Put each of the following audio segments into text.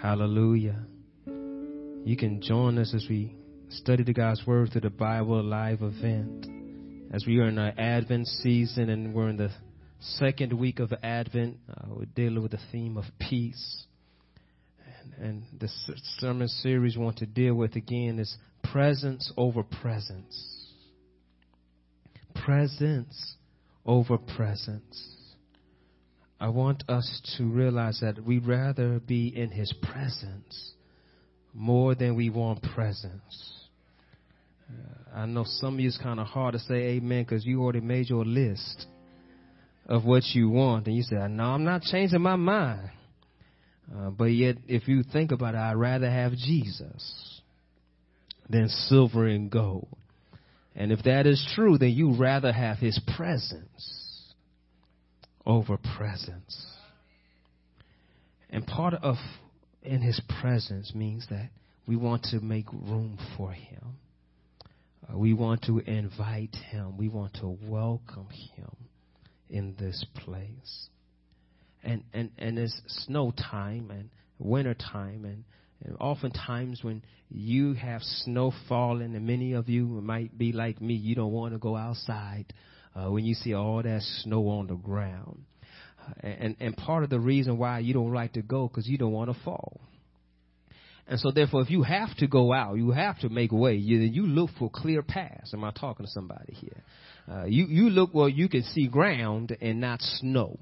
Hallelujah. You can join us as we study the God's Word through the Bible Live event. As we are in our Advent season and we're in the second week of Advent, uh, we're dealing with the theme of peace. And, and the sermon series we want to deal with again is presence over presence. Presence over presence. I want us to realize that we'd rather be in His presence more than we want presence. Uh, I know some of you it's kind of hard to say amen because you already made your list of what you want. And you say, no, I'm not changing my mind. Uh, but yet, if you think about it, I'd rather have Jesus than silver and gold. And if that is true, then you rather have his presence over presence. And part of in his presence means that we want to make room for him. Uh, we want to invite him. We want to welcome him in this place. And and and it's snow time and winter time and, and oftentimes when you have snow falling and many of you might be like me, you don't want to go outside uh, when you see all that snow on the ground. Uh, and, and part of the reason why you don't like to go because you don't want to fall. And so therefore, if you have to go out, you have to make way. You, you look for clear paths. Am I talking to somebody here? Uh, you, you look where you can see ground and not snow.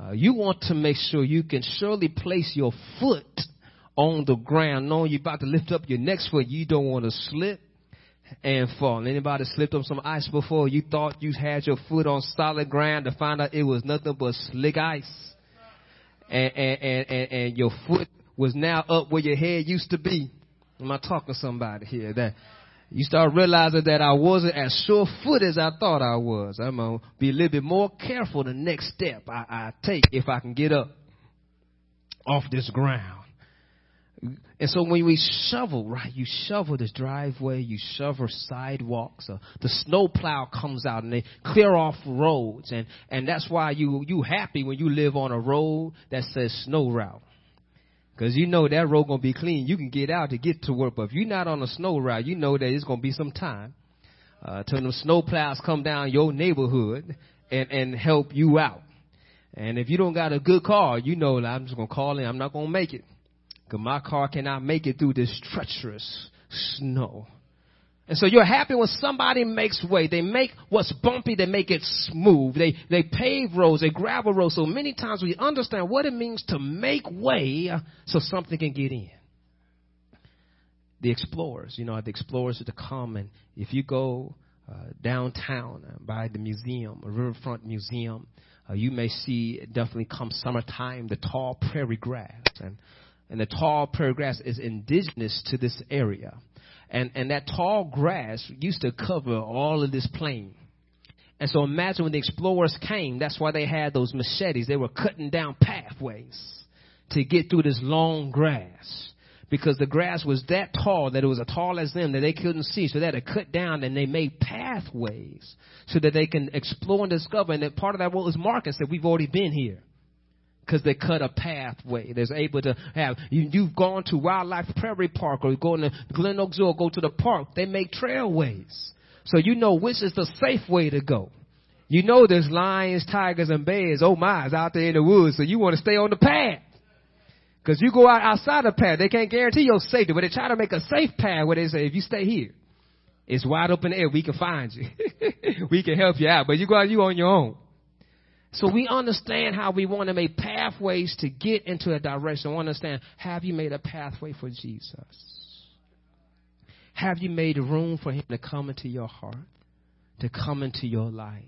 Uh, you want to make sure you can surely place your foot on the ground, knowing you're about to lift up your next foot. You don't want to slip and fall. Anybody slipped on some ice before? You thought you had your foot on solid ground to find out it was nothing but slick ice. And, and, and, and, and your foot was now up where your head used to be. Am I talking to somebody here? That you start realizing that I wasn't as sure foot as I thought I was. I'm gonna be a little bit more careful the next step I, I take if I can get up off this ground. And so when we shovel, right, you shovel this driveway, you shovel sidewalks, uh, the snow plow comes out and they clear off roads. And, and that's why you, you happy when you live on a road that says snow route. Cause you know that road gonna be clean. You can get out to get to work. But if you're not on a snow route, you know that it's gonna be some time, uh, till the snow plows come down your neighborhood and, and help you out. And if you don't got a good car, you know I'm just gonna call in. I'm not gonna make it. Cause my car cannot make it through this treacherous snow. And so you're happy when somebody makes way. They make what's bumpy, they make it smooth. They, they pave roads, they gravel roads. So many times we understand what it means to make way so something can get in. The explorers, you know, the explorers are come and if you go uh, downtown uh, by the museum, a riverfront museum, uh, you may see definitely come summertime the tall prairie grass and and the tall prairie grass is indigenous to this area. And, and that tall grass used to cover all of this plain. And so imagine when the explorers came, that's why they had those machetes. They were cutting down pathways to get through this long grass. Because the grass was that tall that it was as tall as them that they couldn't see. So they had to cut down and they made pathways so that they can explore and discover. And that part of that what was Mark said, we've already been here because they cut a pathway. There's able to have you, you've gone to Wildlife Prairie Park or going to Glen Oak Zoo or go to the park. They make trailways, so you know which is the safe way to go. You know there's lions, tigers, and bears. Oh my, it's out there in the woods, so you want to stay on the path. Because you go out outside the path, they can't guarantee your safety, but they try to make a safe path where they say, if you stay here, it's wide open air, we can find you. we can help you out, but you go out, you on your own. So we understand how we want to make pathways to get into a direction. We understand, have you made a pathway for Jesus? Have you made room for him to come into your heart, to come into your life?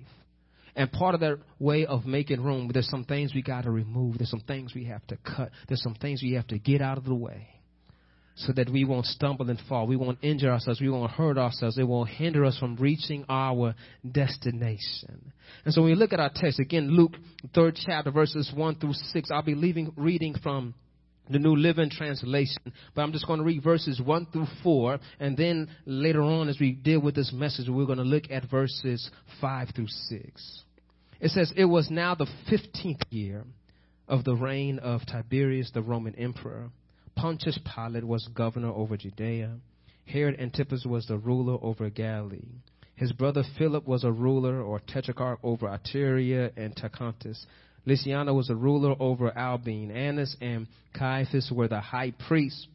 And part of that way of making room, there's some things we got to remove. There's some things we have to cut. There's some things we have to get out of the way so that we won't stumble and fall. We won't injure ourselves. We won't hurt ourselves. It won't hinder us from reaching our destination. And so when we look at our text, again, Luke, third chapter, verses 1 through 6, I'll be leaving, reading from the New Living Translation, but I'm just going to read verses 1 through 4, and then later on as we deal with this message, we're going to look at verses 5 through 6. It says, It was now the 15th year of the reign of Tiberius the Roman emperor Pontius Pilate was governor over Judea. Herod Antipas was the ruler over Galilee. His brother Philip was a ruler or tetrarch over Iturea and Trachonitis. Lysanias was a ruler over Abilene. Annas and Caiaphas were the high priests.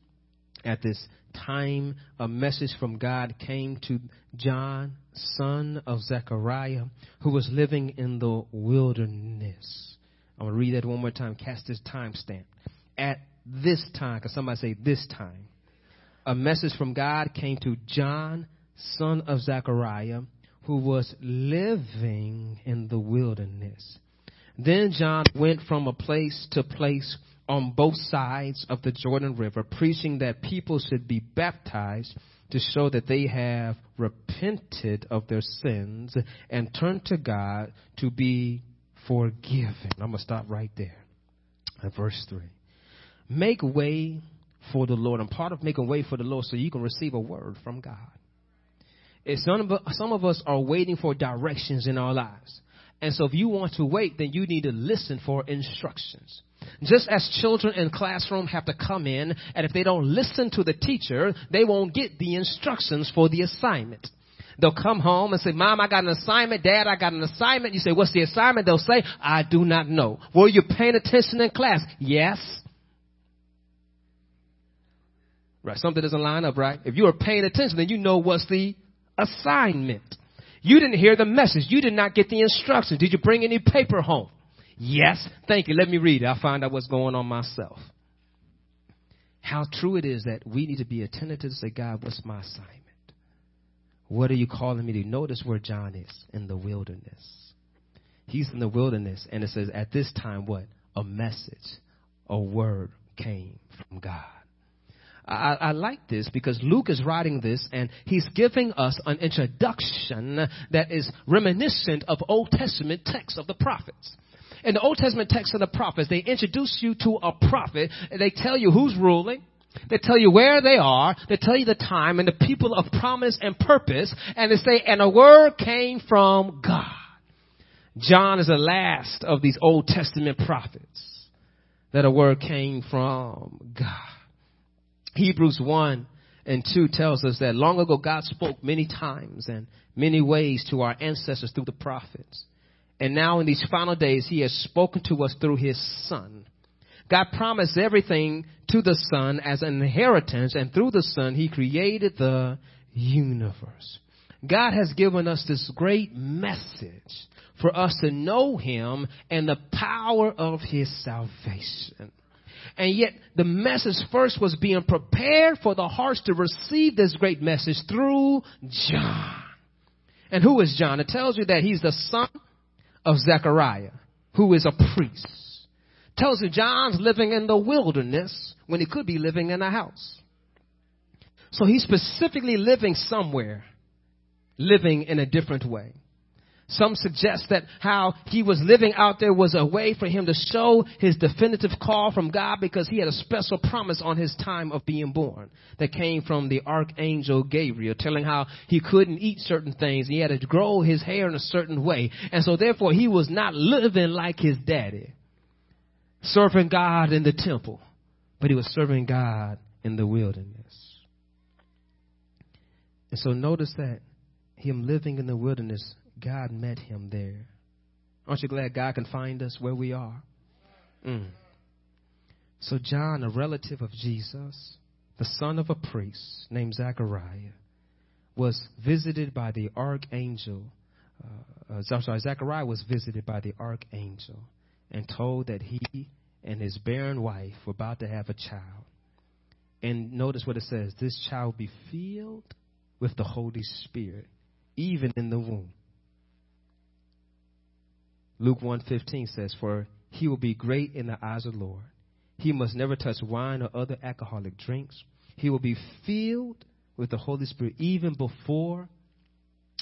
At this time, a message from God came to John, son of Zechariah, who was living in the wilderness. I'm going to read that one more time. Cast this timestamp. At this time, because somebody say this time, a message from God came to John, son of Zechariah, who was living in the wilderness. Then John went from a place to place on both sides of the Jordan River, preaching that people should be baptized to show that they have repented of their sins and turned to God to be forgiven. I'm going to stop right there at verse 3. Make way for the Lord. And part of making way for the Lord so you can receive a word from God. Some of, some of us are waiting for directions in our lives. And so if you want to wait, then you need to listen for instructions. Just as children in classroom have to come in, and if they don't listen to the teacher, they won't get the instructions for the assignment. They'll come home and say, Mom, I got an assignment. Dad, I got an assignment. You say, What's the assignment? They'll say, I do not know. Were you paying attention in class? Yes. Right. Something doesn't line up, right? If you are paying attention, then you know what's the assignment. You didn't hear the message. You did not get the instructions. Did you bring any paper home? Yes. Thank you. Let me read it. I'll find out what's going on myself. How true it is that we need to be attentive to say, God, what's my assignment? What are you calling me to? Notice where John is in the wilderness. He's in the wilderness, and it says, at this time, what? A message, a word came from God. I, I, like this because Luke is writing this and he's giving us an introduction that is reminiscent of Old Testament texts of the prophets. In the Old Testament texts of the prophets, they introduce you to a prophet they tell you who's ruling. They tell you where they are. They tell you the time and the people of promise and purpose. And they say, and a word came from God. John is the last of these Old Testament prophets that a word came from God. Hebrews 1 and 2 tells us that long ago God spoke many times and many ways to our ancestors through the prophets. And now in these final days, He has spoken to us through His Son. God promised everything to the Son as an inheritance, and through the Son, He created the universe. God has given us this great message for us to know Him and the power of His salvation. And yet the message first was being prepared for the hearts to receive this great message through John. And who is John? It tells you that he's the son of Zechariah, who is a priest. Tells you John's living in the wilderness when he could be living in a house. So he's specifically living somewhere, living in a different way. Some suggest that how he was living out there was a way for him to show his definitive call from God because he had a special promise on his time of being born that came from the archangel Gabriel telling how he couldn't eat certain things. He had to grow his hair in a certain way. And so therefore he was not living like his daddy, serving God in the temple, but he was serving God in the wilderness. And so notice that him living in the wilderness God met him there. Aren't you glad God can find us where we are? Mm. So, John, a relative of Jesus, the son of a priest named Zachariah, was visited by the archangel. Uh, uh, sorry, Zachariah was visited by the archangel and told that he and his barren wife were about to have a child. And notice what it says this child will be filled with the Holy Spirit, even in the womb. Luke 1:15 says, "For he will be great in the eyes of the Lord. He must never touch wine or other alcoholic drinks. He will be filled with the Holy Spirit even before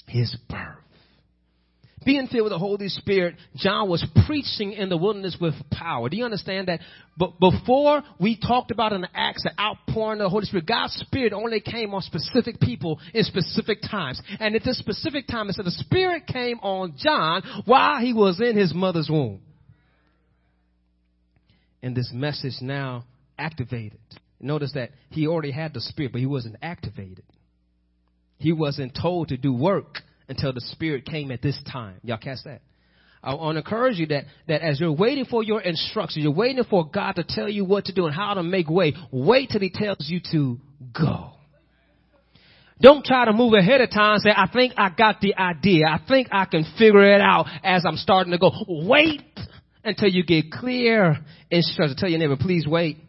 his birth." Being filled with the Holy Spirit, John was preaching in the wilderness with power. Do you understand that? But before we talked about in Acts the outpouring of the Holy Spirit, God's Spirit only came on specific people in specific times. And at this specific time, it said the Spirit came on John while he was in his mother's womb. And this message now activated Notice that he already had the Spirit, but he wasn't activated. He wasn't told to do work until the Spirit came at this time. Y'all catch that? I want to encourage you that, that as you're waiting for your instructions, you're waiting for God to tell you what to do and how to make way, wait till He tells you to go. Don't try to move ahead of time say, I think I got the idea. I think I can figure it out as I'm starting to go. Wait until you get clear instructions. Tell your neighbor, please wait.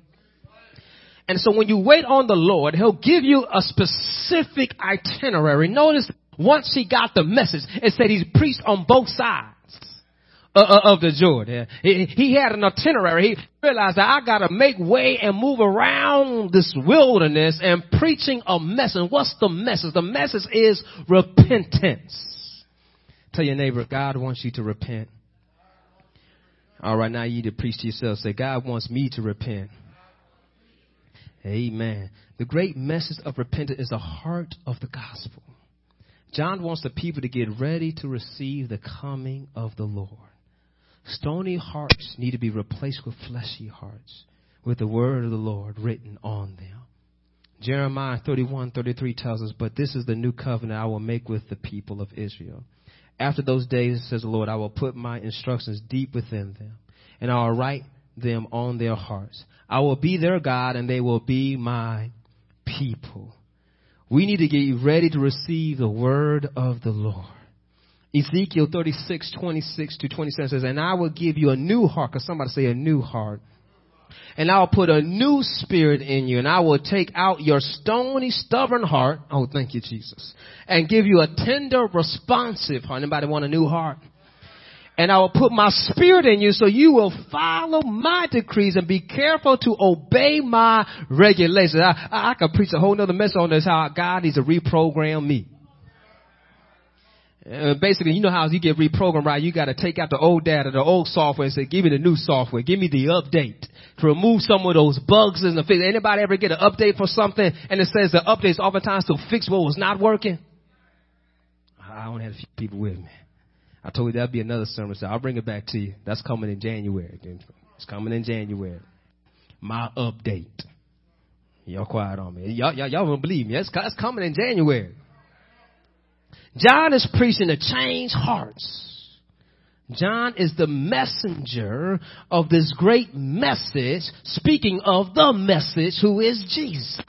And so when you wait on the Lord, He'll give you a specific itinerary. Notice once he got the message, it said he's preached on both sides. Uh, uh, of the Jordan. He, he had an itinerary. He realized that I gotta make way and move around this wilderness and preaching a message. What's the message? The message is repentance. Tell your neighbor, God wants you to repent. All right, now you need to preach to yourself. Say, God wants me to repent. Amen. The great message of repentance is the heart of the gospel. John wants the people to get ready to receive the coming of the Lord. Stony hearts need to be replaced with fleshy hearts, with the word of the Lord written on them. Jeremiah 31, 33 tells us, But this is the new covenant I will make with the people of Israel. After those days, says the Lord, I will put my instructions deep within them, and I will write them on their hearts. I will be their God, and they will be my people. We need to get ready to receive the word of the Lord. Ezekiel 36, 26 to 27 says, And I will give you a new heart, because somebody say a new heart. And I will put a new spirit in you, and I will take out your stony, stubborn heart. Oh, thank you, Jesus. And give you a tender, responsive heart. Anybody want a new heart? And I will put my spirit in you so you will follow my decrees and be careful to obey my regulations. I, I, I could preach a whole nother message on this, how God needs to reprogram me. Uh, basically, you know how you get reprogrammed, right? You got to take out the old data, the old software, and say, "Give me the new software. Give me the update to remove some of those bugs and the fix." Anybody ever get an update for something and it says the updates oftentimes to fix what was not working? I only had a few people with me. I told you that'd be another sermon, so I'll bring it back to you. That's coming in January. It's coming in January. My update. Y'all quiet on me. Y'all, y'all, y'all won't believe me. It's, it's coming in January. John is preaching to change hearts. John is the messenger of this great message, speaking of the message who is Jesus.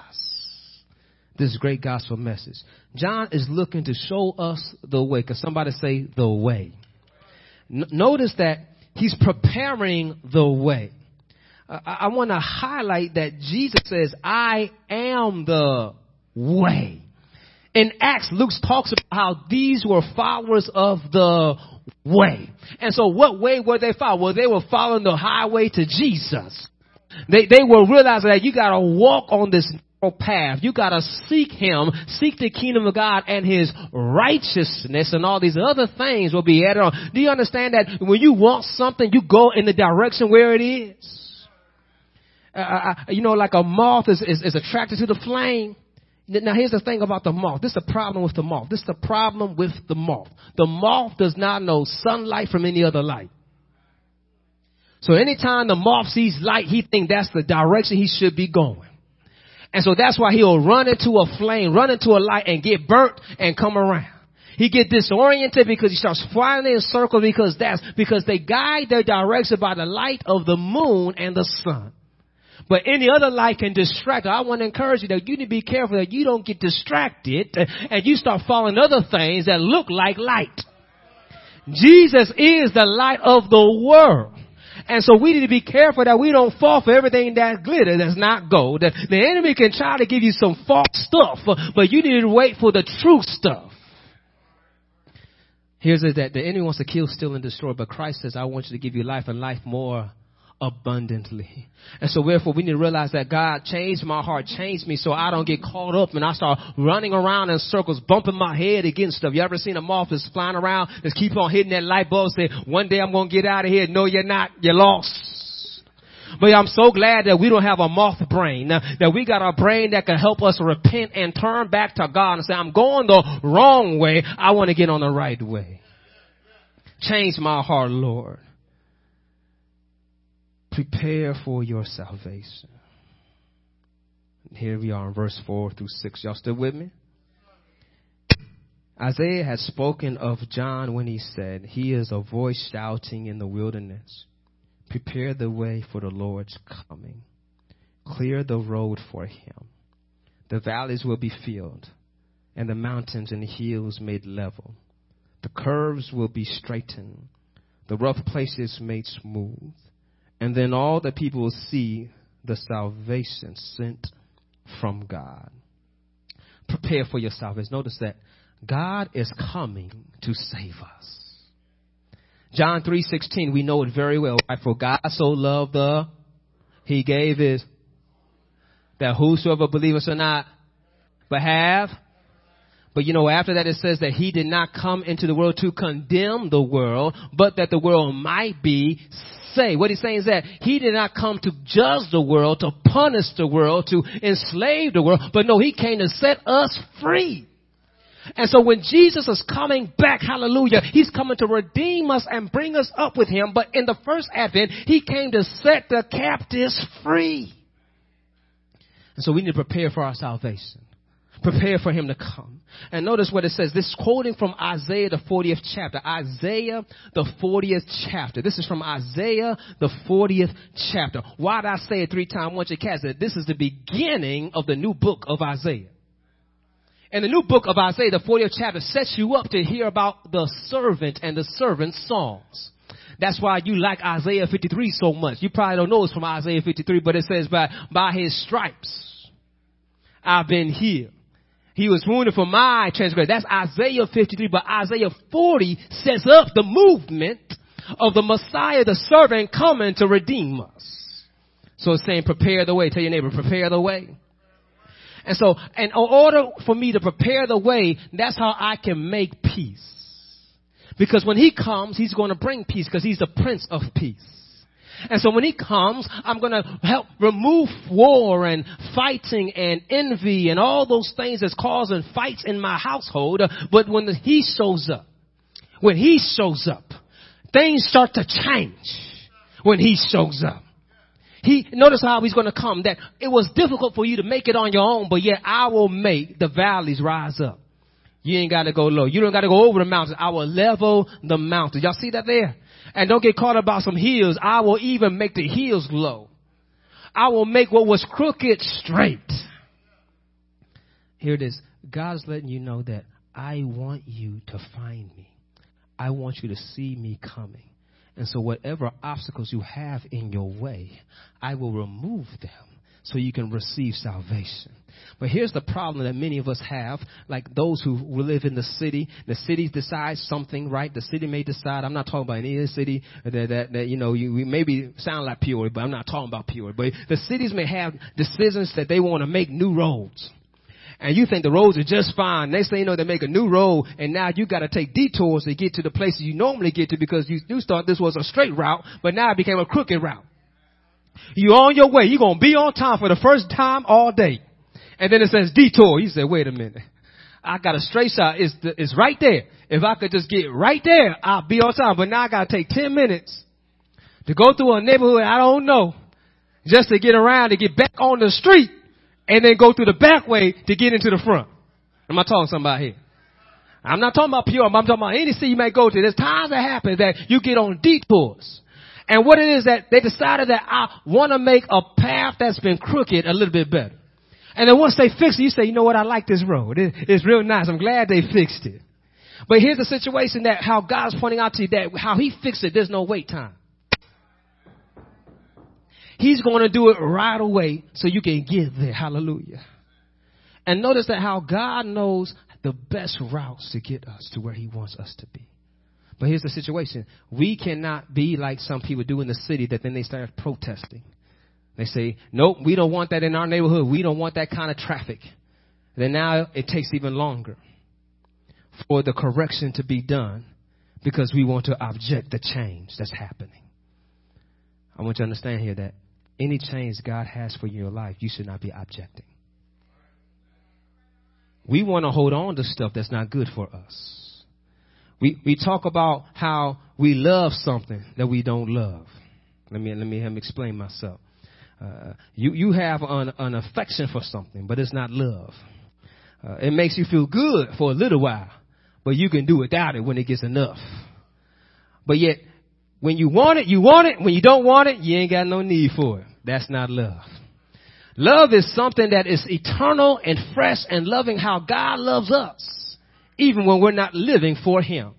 This great gospel message. John is looking to show us the way. Cause somebody say the way. N- notice that he's preparing the way. Uh, I, I want to highlight that Jesus says, I am the way. In Acts, Luke talks about how these were followers of the way. And so what way were they following? Well, they were following the highway to Jesus. They, they were realizing that you gotta walk on this path. You gotta seek Him, seek the kingdom of God and His righteousness and all these other things will be added on. Do you understand that when you want something, you go in the direction where it is? Uh, uh, uh you know, like a moth is, is, is attracted to the flame. Now here's the thing about the moth. This is the problem with the moth. This is the problem with the moth. The moth does not know sunlight from any other light. So anytime the moth sees light, he thinks that's the direction he should be going. And so that's why he'll run into a flame, run into a light and get burnt and come around. He get disoriented because he starts flying in circles because that's because they guide their direction by the light of the moon and the sun. But any other light can distract. I want to encourage you that you need to be careful that you don't get distracted and you start following other things that look like light. Jesus is the light of the world. And so we need to be careful that we don't fall for everything that glitters, that's not gold. The enemy can try to give you some false stuff, but you need to wait for the true stuff. Here's that the enemy wants to kill, steal, and destroy, but Christ says, I want you to give you life and life more abundantly. And so therefore we need to realize that God changed my heart, changed me so I don't get caught up and I start running around in circles, bumping my head against stuff. You ever seen a moth that's flying around, just keep on hitting that light bulb, say, one day I'm gonna get out of here. No, you're not. You're lost. But I'm so glad that we don't have a moth brain, uh, that we got a brain that can help us repent and turn back to God and say, I'm going the wrong way. I want to get on the right way. Change my heart, Lord prepare for your salvation. Here we are in verse 4 through 6. Y'all still with me? Isaiah had spoken of John when he said, He is a voice shouting in the wilderness. Prepare the way for the Lord's coming. Clear the road for him. The valleys will be filled, and the mountains and hills made level. The curves will be straightened, the rough places made smooth. And then all the people will see the salvation sent from God. Prepare for your salvation. Notice that God is coming to save us. John 3:16, we know it very well. For God so loved the he gave his that whosoever believeth shall not but have but you know, after that it says that he did not come into the world to condemn the world, but that the world might be saved. What he's saying is that he did not come to judge the world, to punish the world, to enslave the world, but no, he came to set us free. And so when Jesus is coming back, hallelujah, he's coming to redeem us and bring us up with him. But in the first advent, he came to set the captives free. And so we need to prepare for our salvation. Prepare for him to come. And notice what it says. This is quoting from Isaiah, the 40th chapter. Isaiah, the 40th chapter. This is from Isaiah, the 40th chapter. Why did I say it three times? Once you catch it. This is the beginning of the new book of Isaiah. And the new book of Isaiah, the 40th chapter, sets you up to hear about the servant and the servant's songs. That's why you like Isaiah 53 so much. You probably don't know it's from Isaiah 53, but it says by, by his stripes, I've been healed. He was wounded for my transgression. That's Isaiah 53, but Isaiah 40 sets up the movement of the Messiah, the servant coming to redeem us. So it's saying prepare the way. Tell your neighbor, prepare the way. And so, in order for me to prepare the way, that's how I can make peace. Because when he comes, he's going to bring peace because he's the prince of peace. And so when he comes, I'm going to help remove war and fighting and envy and all those things that's causing fights in my household. But when he shows up, when he shows up, things start to change when he shows up. He, notice how he's going to come that it was difficult for you to make it on your own, but yet I will make the valleys rise up. You ain't got to go low. You don't got to go over the mountains. I will level the mountains. Y'all see that there? And don't get caught up about some hills. I will even make the hills low. I will make what was crooked straight. Here it is. God's letting you know that I want you to find me. I want you to see me coming. And so, whatever obstacles you have in your way, I will remove them so you can receive salvation. But here's the problem that many of us have, like those who live in the city. The city decides something, right? The city may decide. I'm not talking about any other city that, that, that you know, you we maybe sound like Peoria, but I'm not talking about Peoria. But the cities may have decisions that they want to make new roads and you think the roads are just fine. Next thing you know, they make a new road, and now you got to take detours to get to the places you normally get to because you, you thought this was a straight route, but now it became a crooked route. You're on your way. You're going to be on time for the first time all day. And then it says detour. He said, wait a minute. I got a straight shot. It's, the, it's right there. If I could just get right there, I'll be on time. But now I got to take 10 minutes to go through a neighborhood I don't know just to get around to get back on the street and then go through the back way to get into the front. Am I talking somebody here? I'm not talking about pure. I'm talking about any city you may go to. There's times that happen that you get on detours. And what it is that they decided that I want to make a path that's been crooked a little bit better. And then once they fix it, you say, you know what? I like this road. It, it's real nice. I'm glad they fixed it. But here's the situation that how God's pointing out to you that how he fixed it, there's no wait time. He's going to do it right away so you can get there. Hallelujah. And notice that how God knows the best routes to get us to where he wants us to be. But here's the situation. We cannot be like some people do in the city that then they start protesting. They say, nope, we don't want that in our neighborhood. We don't want that kind of traffic. Then now it takes even longer for the correction to be done because we want to object the change that's happening. I want you to understand here that any change God has for your life, you should not be objecting. We want to hold on to stuff that's not good for us. We, we talk about how we love something that we don't love. Let me, let me, explain myself. Uh, you you have an, an affection for something, but it's not love. Uh, it makes you feel good for a little while, but you can do without it when it gets enough. But yet, when you want it, you want it. When you don't want it, you ain't got no need for it. That's not love. Love is something that is eternal and fresh and loving how God loves us, even when we're not living for Him.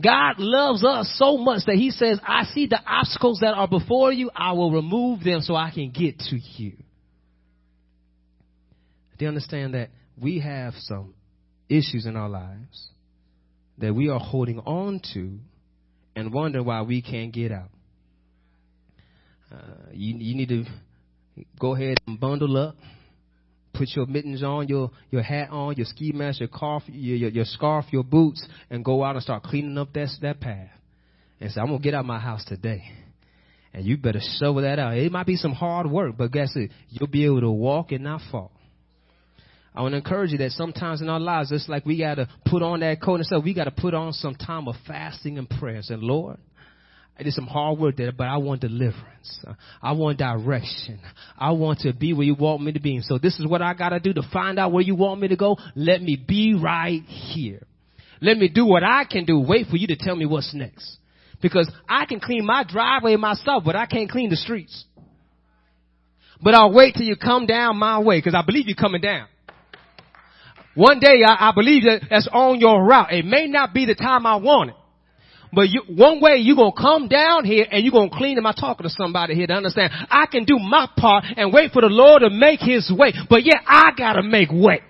God loves us so much that He says, I see the obstacles that are before you, I will remove them so I can get to you. Do you understand that we have some issues in our lives that we are holding on to and wonder why we can't get out? Uh, you, you need to go ahead and bundle up put your mittens on, your, your hat on, your ski mask, your, cough, your, your, your scarf, your boots, and go out and start cleaning up that, that path. And say, I'm going to get out of my house today. And you better shovel that out. It might be some hard work, but guess it? You'll be able to walk and not fall. I want to encourage you that sometimes in our lives, it's like we got to put on that coat and stuff. We got to put on some time of fasting and prayer. And Lord, I did some hard work there, but I want deliverance. I want direction. I want to be where you want me to be. And so this is what I gotta do to find out where you want me to go. Let me be right here. Let me do what I can do. Wait for you to tell me what's next. Because I can clean my driveway myself, but I can't clean the streets. But I'll wait till you come down my way, because I believe you're coming down. One day I, I believe that that's on your route. It may not be the time I want it. But you, one way you're to come down here and you're to clean. Am I talking to somebody here to understand? I can do my part and wait for the Lord to make his way. But yet I got to make way.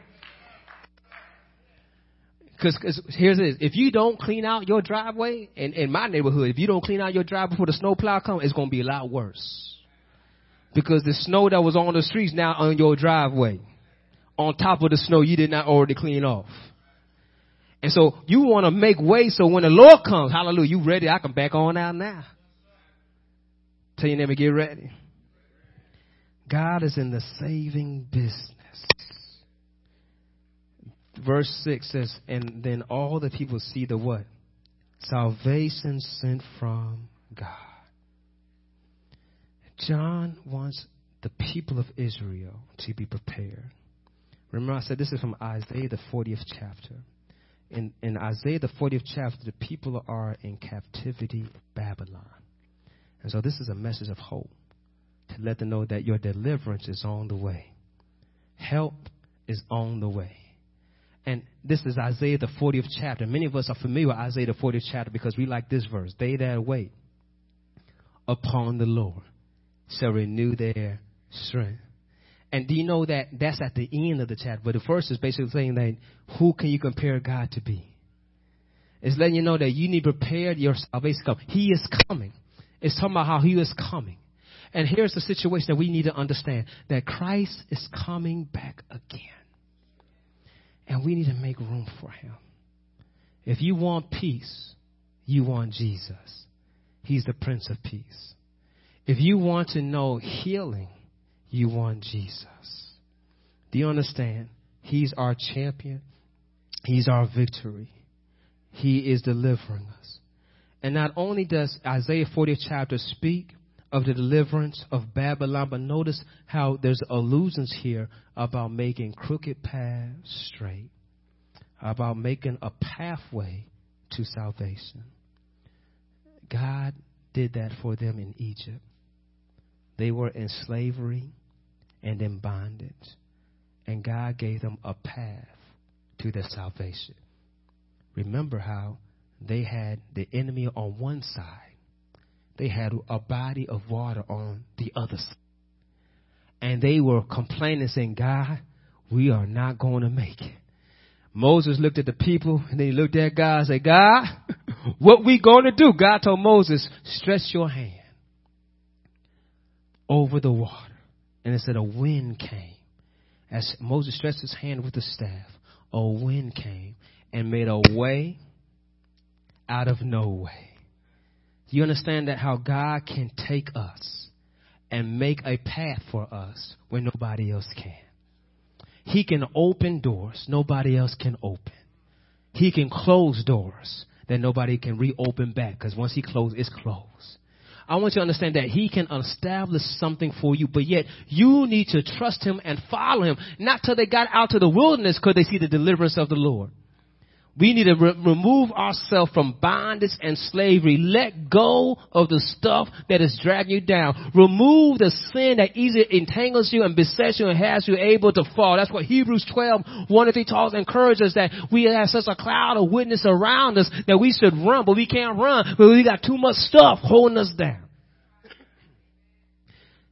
Cause, cause here's this. If you don't clean out your driveway in, my neighborhood, if you don't clean out your driveway before the snow plow comes, it's to be a lot worse. Because the snow that was on the streets now on your driveway, on top of the snow you did not already clean off. And so you want to make way so when the Lord comes, hallelujah, you ready? I can back on out now. Tell your neighbor, get ready. God is in the saving business. Verse 6 says, And then all the people see the what? Salvation sent from God. John wants the people of Israel to be prepared. Remember, I said this is from Isaiah, the 40th chapter in, in Isaiah, the 40th chapter, the people are in captivity Babylon. And so this is a message of hope to let them know that your deliverance is on the way. Help is on the way. And this is Isaiah, the 40th chapter. Many of us are familiar with Isaiah, the 40th chapter, because we like this verse. They that wait upon the Lord shall renew their strength. And do you know that that's at the end of the chapter? But the first is basically saying that who can you compare God to be? It's letting you know that you need to prepare your salvation. He is coming. It's talking about how He is coming. And here's the situation that we need to understand that Christ is coming back again. And we need to make room for Him. If you want peace, you want Jesus. He's the Prince of Peace. If you want to know healing, you want Jesus. Do you understand? He's our champion. He's our victory. He is delivering us. And not only does Isaiah 40 chapter speak of the deliverance of Babylon, but notice how there's allusions here about making crooked paths straight, about making a pathway to salvation. God did that for them in Egypt. They were in slavery and in bondage. And God gave them a path to their salvation. Remember how they had the enemy on one side, they had a body of water on the other side. And they were complaining, saying, God, we are not going to make it. Moses looked at the people and then he looked at God and said, God, what we going to do? God told Moses, stretch your hand over the water. And it said a wind came. As Moses stretched his hand with the staff, a wind came and made a way out of no way. You understand that how God can take us and make a path for us where nobody else can? He can open doors nobody else can open. He can close doors that nobody can reopen back because once he closes, it's closed. I want you to understand that He can establish something for you, but yet you need to trust Him and follow Him. Not till they got out to the wilderness could they see the deliverance of the Lord. We need to re- remove ourselves from bondage and slavery. Let go of the stuff that is dragging you down. Remove the sin that easily entangles you and besets you and has you able to fall. That's what Hebrews 12, 1 and 3 talks encourages that we have such a cloud of witness around us that we should run, but we can't run, but we got too much stuff holding us down.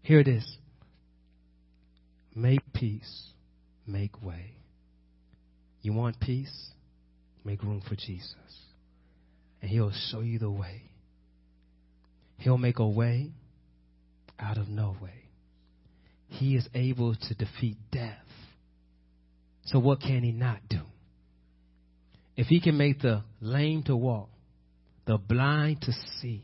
Here it is. Make peace. Make way. You want peace? Make room for Jesus. And He'll show you the way. He'll make a way out of no way. He is able to defeat death. So what can He not do? If He can make the lame to walk, the blind to see,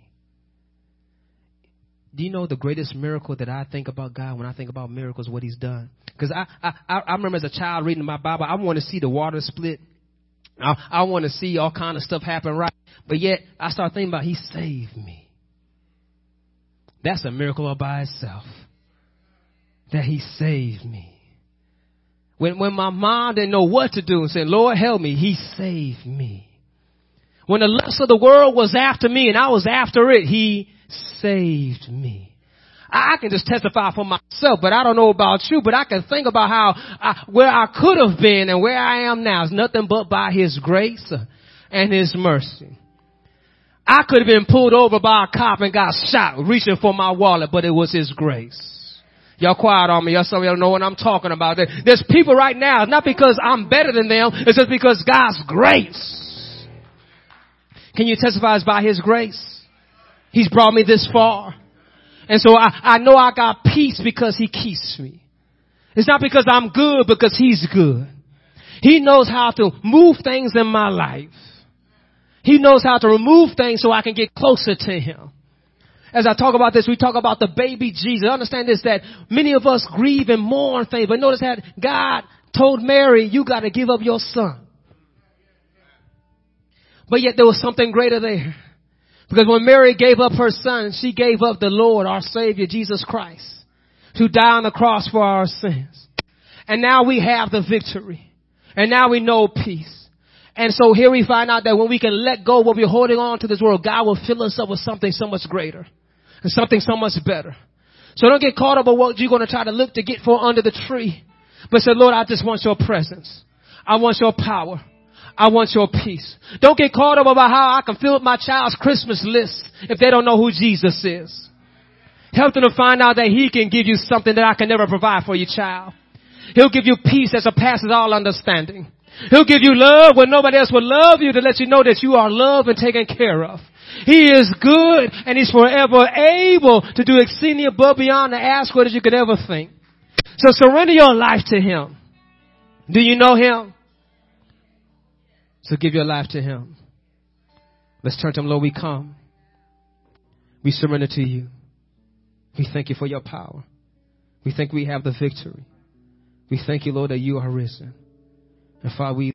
do you know the greatest miracle that I think about God when I think about miracles, what He's done? Because I, I, I remember as a child reading my Bible, I want to see the water split I, I want to see all kind of stuff happen right. But yet I start thinking about he saved me. That's a miracle all by itself. That he saved me. When, when my mom didn't know what to do and said, Lord help me, he saved me. When the lust of the world was after me and I was after it, he saved me. I can just testify for myself, but I don't know about you, but I can think about how, I, where I could have been and where I am now is nothing but by His grace and His mercy. I could have been pulled over by a cop and got shot reaching for my wallet, but it was His grace. Y'all quiet on me. Y'all some of y'all know what I'm talking about. There's people right now, not because I'm better than them, it's just because God's grace. Can you testify it's by His grace? He's brought me this far. And so I, I know I got peace because he keeps me. It's not because I'm good, because he's good. He knows how to move things in my life. He knows how to remove things so I can get closer to him. As I talk about this, we talk about the baby Jesus. Understand this, that many of us grieve and mourn things, but notice that God told Mary, you gotta give up your son. But yet there was something greater there. Because when Mary gave up her son, she gave up the Lord, our Savior, Jesus Christ, to die on the cross for our sins. And now we have the victory. And now we know peace. And so here we find out that when we can let go what we're holding on to this world, God will fill us up with something so much greater and something so much better. So don't get caught up on what you're going to try to look to get for under the tree. But say, Lord, I just want your presence. I want your power. I want your peace. Don't get caught up about how I can fill up my child's Christmas list if they don't know who Jesus is. Help them to find out that He can give you something that I can never provide for your child. He'll give you peace that surpasses all understanding. He'll give you love when nobody else will love you to let you know that you are loved and taken care of. He is good and He's forever able to do exceedingly above beyond the ask what you could ever think. So surrender your life to Him. Do you know Him? So give your life to Him. Let's turn to Him, Lord. We come. We surrender to you. We thank you for your power. We think we have the victory. We thank you, Lord, that you are risen. And Father, we